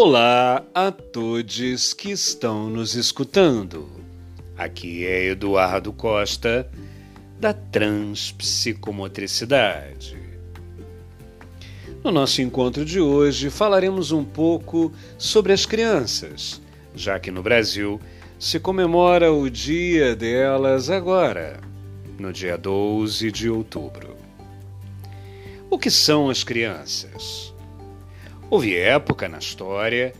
Olá a todos que estão nos escutando. Aqui é Eduardo Costa, da Transpsicomotricidade. No nosso encontro de hoje falaremos um pouco sobre as crianças, já que no Brasil se comemora o dia delas agora, no dia 12 de outubro. O que são as crianças? Houve época na história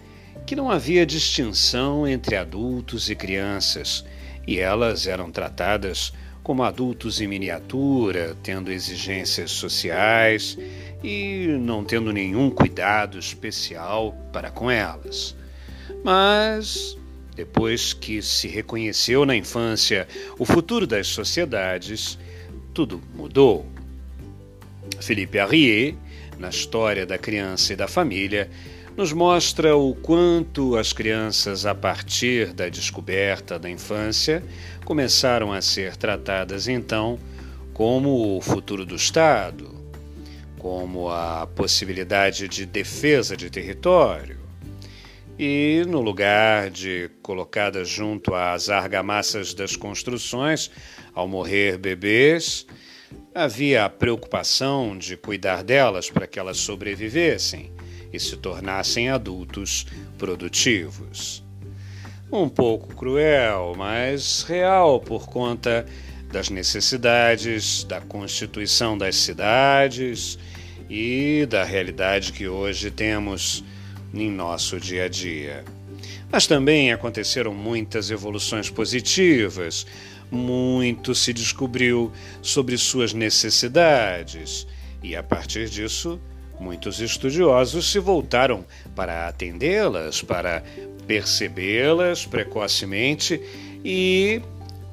que não havia distinção entre adultos e crianças, e elas eram tratadas como adultos em miniatura, tendo exigências sociais e não tendo nenhum cuidado especial para com elas. Mas depois que se reconheceu na infância o futuro das sociedades, tudo mudou. Felipe Arrier na história da criança e da família, nos mostra o quanto as crianças, a partir da descoberta da infância, começaram a ser tratadas então como o futuro do Estado, como a possibilidade de defesa de território. E, no lugar de colocadas junto às argamassas das construções, ao morrer bebês, Havia a preocupação de cuidar delas para que elas sobrevivessem e se tornassem adultos produtivos. Um pouco cruel, mas real por conta das necessidades da constituição das cidades e da realidade que hoje temos em nosso dia a dia. Mas também aconteceram muitas evoluções positivas, muito se descobriu sobre suas necessidades, e a partir disso, muitos estudiosos se voltaram para atendê-las, para percebê-las precocemente e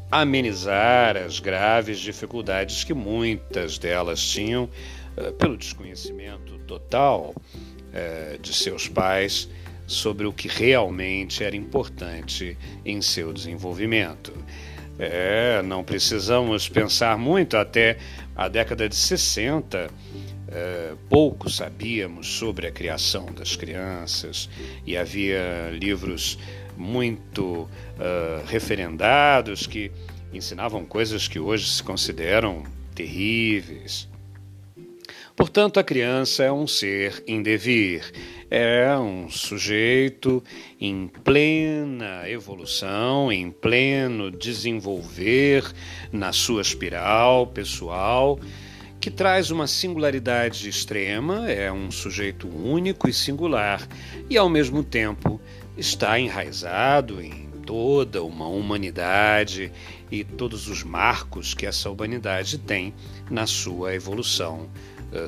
amenizar as graves dificuldades que muitas delas tinham uh, pelo desconhecimento total uh, de seus pais sobre o que realmente era importante em seu desenvolvimento. É, não precisamos pensar muito até a década de 60. É, pouco sabíamos sobre a criação das crianças e havia livros muito referendados que ensinavam coisas que hoje se consideram terríveis. Portanto, a criança é um ser em devir, é um sujeito em plena evolução, em pleno desenvolver na sua espiral pessoal, que traz uma singularidade extrema, é um sujeito único e singular, e ao mesmo tempo está enraizado em toda uma humanidade e todos os marcos que essa humanidade tem na sua evolução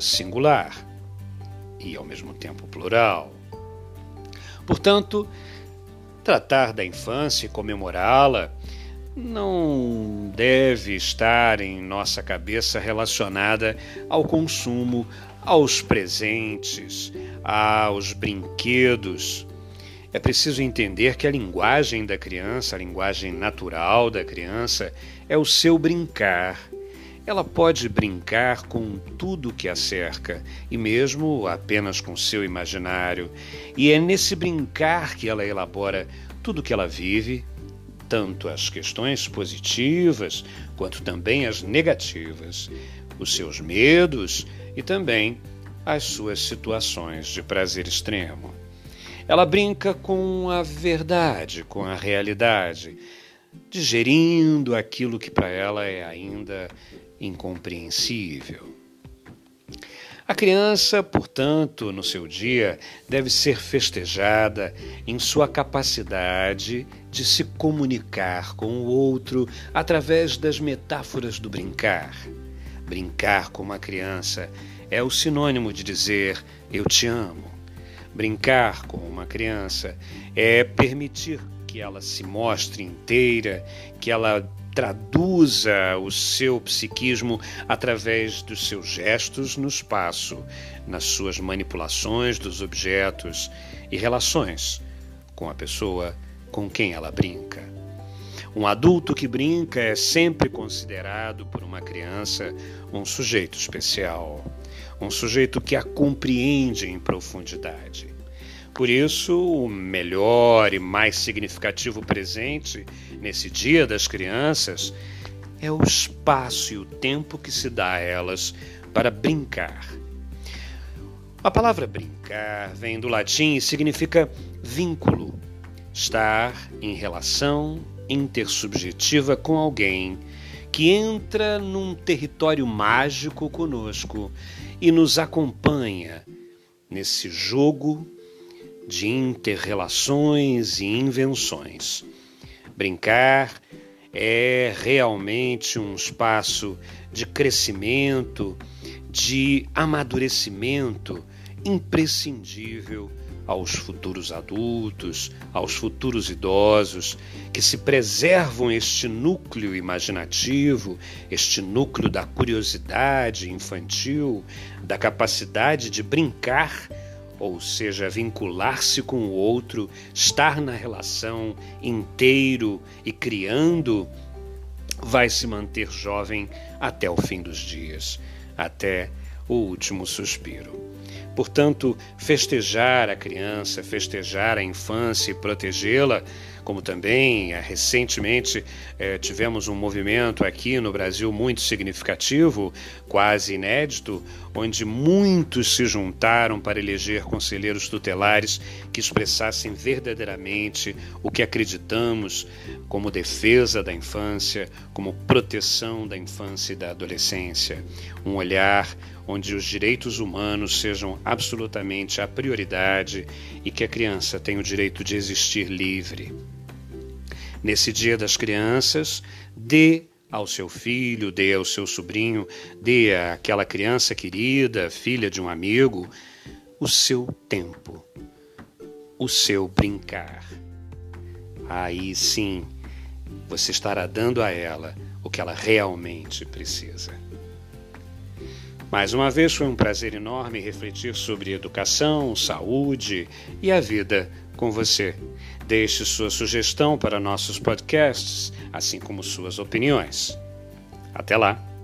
singular e ao mesmo tempo plural. Portanto, tratar da infância e comemorá-la não deve estar em nossa cabeça relacionada ao consumo, aos presentes, aos brinquedos. É preciso entender que a linguagem da criança, a linguagem natural da criança, é o seu brincar, ela pode brincar com tudo que a cerca, e mesmo apenas com seu imaginário, e é nesse brincar que ela elabora tudo que ela vive, tanto as questões positivas quanto também as negativas, os seus medos e também as suas situações de prazer extremo. Ela brinca com a verdade, com a realidade, digerindo aquilo que para ela é ainda incompreensível. A criança, portanto, no seu dia, deve ser festejada em sua capacidade de se comunicar com o outro através das metáforas do brincar. Brincar com uma criança é o sinônimo de dizer eu te amo. Brincar com uma criança é permitir que ela se mostre inteira, que ela traduza o seu psiquismo através dos seus gestos no espaço, nas suas manipulações dos objetos e relações com a pessoa com quem ela brinca. Um adulto que brinca é sempre considerado por uma criança um sujeito especial, um sujeito que a compreende em profundidade. Por isso, o melhor e mais significativo presente nesse Dia das Crianças é o espaço e o tempo que se dá a elas para brincar. A palavra brincar vem do latim e significa vínculo, estar em relação intersubjetiva com alguém que entra num território mágico conosco e nos acompanha nesse jogo de interrelações e invenções. Brincar é realmente um espaço de crescimento, de amadurecimento imprescindível aos futuros adultos, aos futuros idosos, que se preservam este núcleo imaginativo, este núcleo da curiosidade infantil, da capacidade de brincar, ou seja, vincular-se com o outro, estar na relação inteiro e criando, vai se manter jovem até o fim dos dias, até o último suspiro. Portanto, festejar a criança, festejar a infância e protegê-la, como também eh, recentemente eh, tivemos um movimento aqui no Brasil muito significativo, quase inédito, onde muitos se juntaram para eleger conselheiros tutelares que expressassem verdadeiramente o que acreditamos como defesa da infância, como proteção da infância e da adolescência. Um olhar onde os direitos humanos sejam absolutamente a prioridade e que a criança tenha o direito de existir livre. Nesse Dia das Crianças, dê ao seu filho, dê ao seu sobrinho, dê àquela criança querida, filha de um amigo, o seu tempo, o seu brincar. Aí sim, você estará dando a ela o que ela realmente precisa. Mais uma vez foi um prazer enorme refletir sobre educação, saúde e a vida com você. Deixe sua sugestão para nossos podcasts, assim como suas opiniões. Até lá!